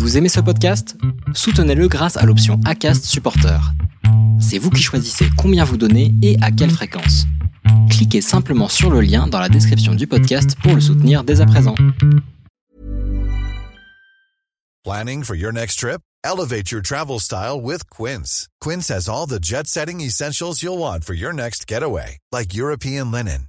Vous aimez ce podcast? Soutenez-le grâce à l'option ACAST Supporter. C'est vous qui choisissez combien vous donnez et à quelle fréquence. Cliquez simplement sur le lien dans la description du podcast pour le soutenir dès à présent. Planning for your next trip? Elevate your travel style with Quince. Quince has all the jet setting essentials you'll want for your next getaway, like European linen,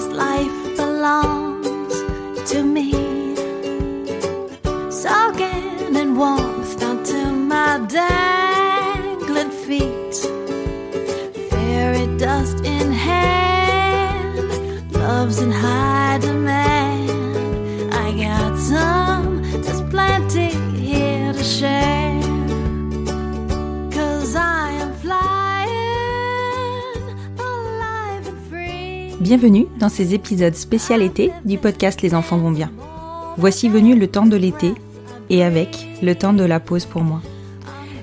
this life belongs Bienvenue dans ces épisodes spécial été du podcast Les enfants vont bien. Voici venu le temps de l'été et avec le temps de la pause pour moi.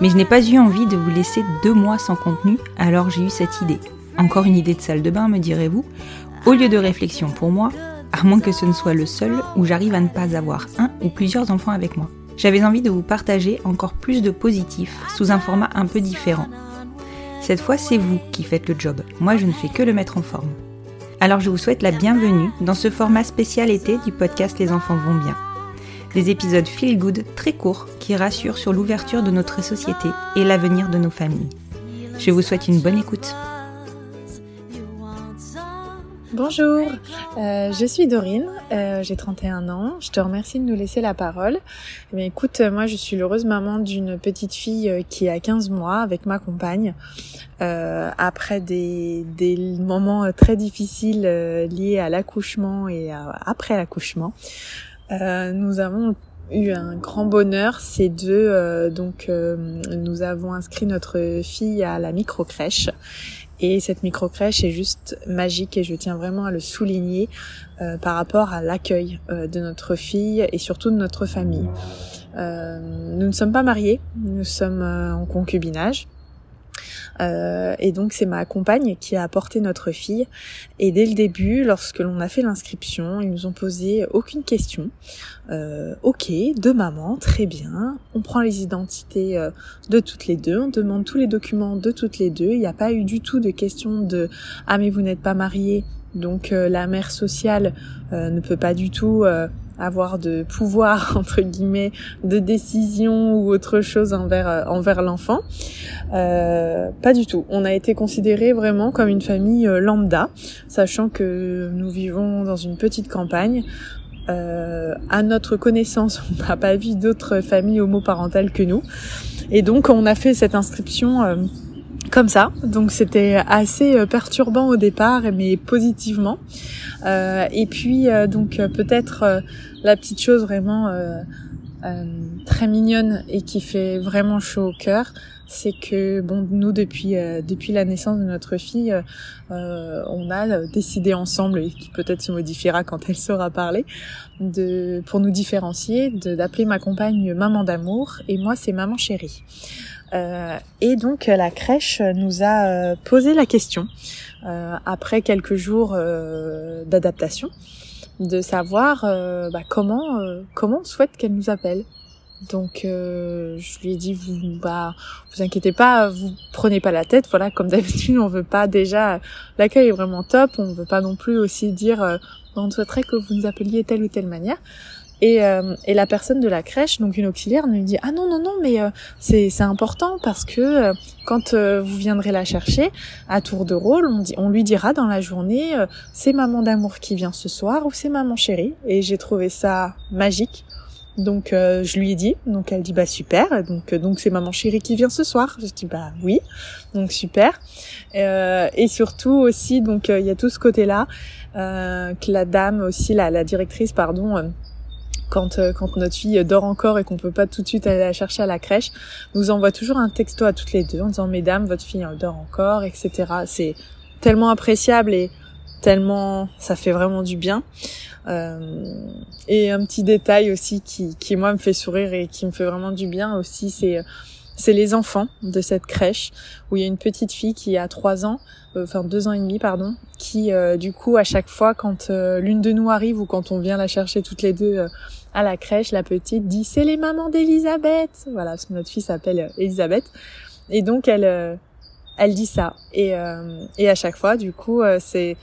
Mais je n'ai pas eu envie de vous laisser deux mois sans contenu, alors j'ai eu cette idée. Encore une idée de salle de bain, me direz-vous, au lieu de réflexion pour moi, à moins que ce ne soit le seul où j'arrive à ne pas avoir un ou plusieurs enfants avec moi. J'avais envie de vous partager encore plus de positifs sous un format un peu différent. Cette fois, c'est vous qui faites le job. Moi, je ne fais que le mettre en forme. Alors, je vous souhaite la bienvenue dans ce format spécial été du podcast Les enfants vont bien. Des épisodes feel good très courts qui rassurent sur l'ouverture de notre société et l'avenir de nos familles. Je vous souhaite une bonne écoute. Bonjour, euh, je suis Dorine, euh, j'ai 31 ans, je te remercie de nous laisser la parole. Mais écoute, euh, moi je suis l'heureuse maman d'une petite fille qui a 15 mois avec ma compagne. Après des, moments très difficiles liés à l'accouchement et après l'accouchement, nous avons eu un grand bonheur, ces deux. euh, donc nous avons inscrit notre fille à la micro-crèche. Et cette micro-crèche est juste magique et je tiens vraiment à le souligner euh, par rapport à l'accueil euh, de notre fille et surtout de notre famille. Euh, nous ne sommes pas mariés, nous sommes en concubinage. Euh, et donc c'est ma compagne qui a apporté notre fille. Et dès le début, lorsque l'on a fait l'inscription, ils nous ont posé aucune question. Euh, ok, deux mamans, très bien. On prend les identités euh, de toutes les deux, on demande tous les documents de toutes les deux. Il n'y a pas eu du tout de question de ah mais vous n'êtes pas mariés, donc euh, la mère sociale euh, ne peut pas du tout avoir de pouvoir entre guillemets de décision ou autre chose envers euh, envers l'enfant. Euh, pas du tout. On a été considérés vraiment comme une famille euh, lambda, sachant que nous vivons dans une petite campagne. Euh, à notre connaissance, on n'a pas vu d'autres familles homoparentales que nous. Et donc, on a fait cette inscription comme ça. Donc, c'était assez euh, perturbant au départ, mais positivement. Euh, et puis, euh, donc, peut-être la petite chose vraiment euh, très mignonne et qui fait vraiment chaud au cœur, c'est que bon, nous depuis euh, depuis la naissance de notre fille, euh, on a décidé ensemble et qui peut-être se modifiera quand elle saura parler, de pour nous différencier, d'appeler ma compagne maman d'amour et moi c'est maman chérie. Et donc la crèche nous a posé la question après quelques jours d'adaptation de savoir euh, bah, comment euh, comment on souhaite qu'elle nous appelle. Donc euh, je lui ai dit vous bah vous inquiétez pas, vous prenez pas la tête, voilà comme d'habitude on veut pas déjà l'accueil est vraiment top, on veut pas non plus aussi dire euh, on souhaiterait que vous nous appeliez telle ou telle manière. Et, euh, et la personne de la crèche, donc une auxiliaire, nous dit ah non non non mais euh, c'est c'est important parce que euh, quand euh, vous viendrez la chercher à tour de rôle, on dit on lui dira dans la journée euh, c'est maman d'amour qui vient ce soir ou c'est maman chérie. Et j'ai trouvé ça magique. Donc euh, je lui ai dit, donc elle dit bah super, donc donc c'est maman chérie qui vient ce soir. Je dis bah oui, donc super. Et surtout aussi donc il y a tout ce côté là que la dame aussi la, la directrice pardon quand, euh, quand notre fille dort encore et qu'on peut pas tout de suite aller la chercher à la crèche, nous envoie toujours un texto à toutes les deux en disant mesdames, votre fille dort encore, etc. C'est tellement appréciable et tellement ça fait vraiment du bien. Euh, et un petit détail aussi qui, qui moi me fait sourire et qui me fait vraiment du bien aussi, c'est c'est les enfants de cette crèche où il y a une petite fille qui a trois ans, euh, enfin deux ans et demi pardon, qui euh, du coup à chaque fois quand euh, l'une de nous arrive ou quand on vient la chercher toutes les deux à la crèche, la petite dit c'est les mamans d'Elisabeth. Voilà, parce que notre fille s'appelle Elisabeth et donc elle elle dit ça et et à chaque fois du coup c'est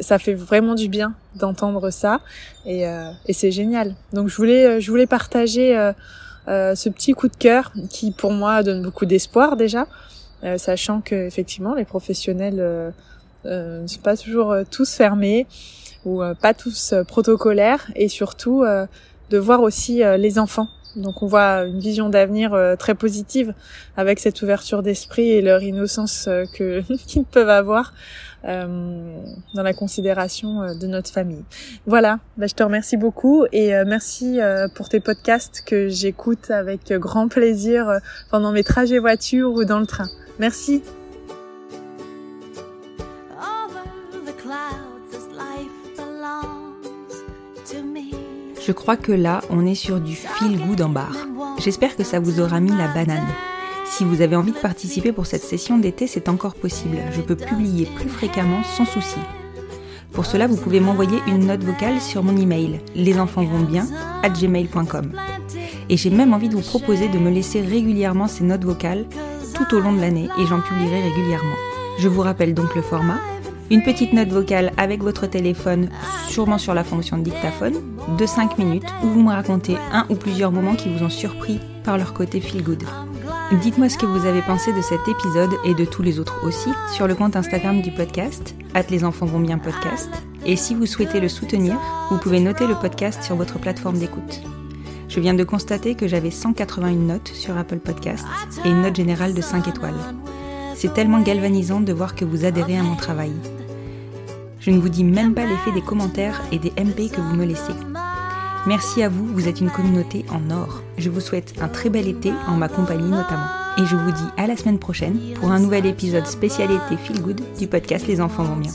ça fait vraiment du bien d'entendre ça et, et c'est génial. Donc je voulais je voulais partager euh, ce petit coup de cœur qui pour moi donne beaucoup d'espoir déjà, euh, sachant que effectivement les professionnels euh, ne sont pas toujours tous fermés ou pas tous protocolaires et surtout de voir aussi les enfants. Donc on voit une vision d'avenir très positive avec cette ouverture d'esprit et leur innocence que qu'ils peuvent avoir euh, dans la considération euh, de notre famille. Voilà, bah, je te remercie beaucoup et euh, merci pour tes podcasts que j'écoute avec grand plaisir pendant mes trajets voiture ou dans le train. Merci. Je crois que là, on est sur du feel good en bar. J'espère que ça vous aura mis la banane. Si vous avez envie de participer pour cette session d'été, c'est encore possible. Je peux publier plus fréquemment sans souci. Pour cela, vous pouvez m'envoyer une note vocale sur mon email gmail.com Et j'ai même envie de vous proposer de me laisser régulièrement ces notes vocales tout au long de l'année et j'en publierai régulièrement. Je vous rappelle donc le format. Une petite note vocale avec votre téléphone, sûrement sur la fonction dictaphone, de 5 minutes, où vous me racontez un ou plusieurs moments qui vous ont surpris par leur côté feel good. Dites-moi ce que vous avez pensé de cet épisode et de tous les autres aussi sur le compte Instagram du podcast, at les enfants vont bien podcast. Et si vous souhaitez le soutenir, vous pouvez noter le podcast sur votre plateforme d'écoute. Je viens de constater que j'avais 181 notes sur Apple Podcasts et une note générale de 5 étoiles. C'est tellement galvanisant de voir que vous adhérez à mon travail. Je ne vous dis même pas l'effet des commentaires et des MP que vous me laissez. Merci à vous, vous êtes une communauté en or. Je vous souhaite un très bel été en ma compagnie notamment. Et je vous dis à la semaine prochaine pour un nouvel épisode spécialité Feel Good du podcast Les enfants vont bien.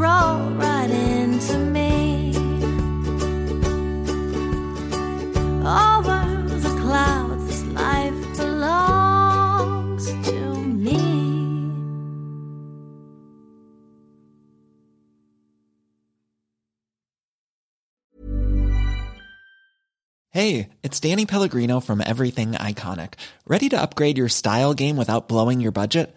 roll right into me. Over the clouds, this life belongs to me. Hey, it's Danny Pellegrino from Everything Iconic. Ready to upgrade your style game without blowing your budget?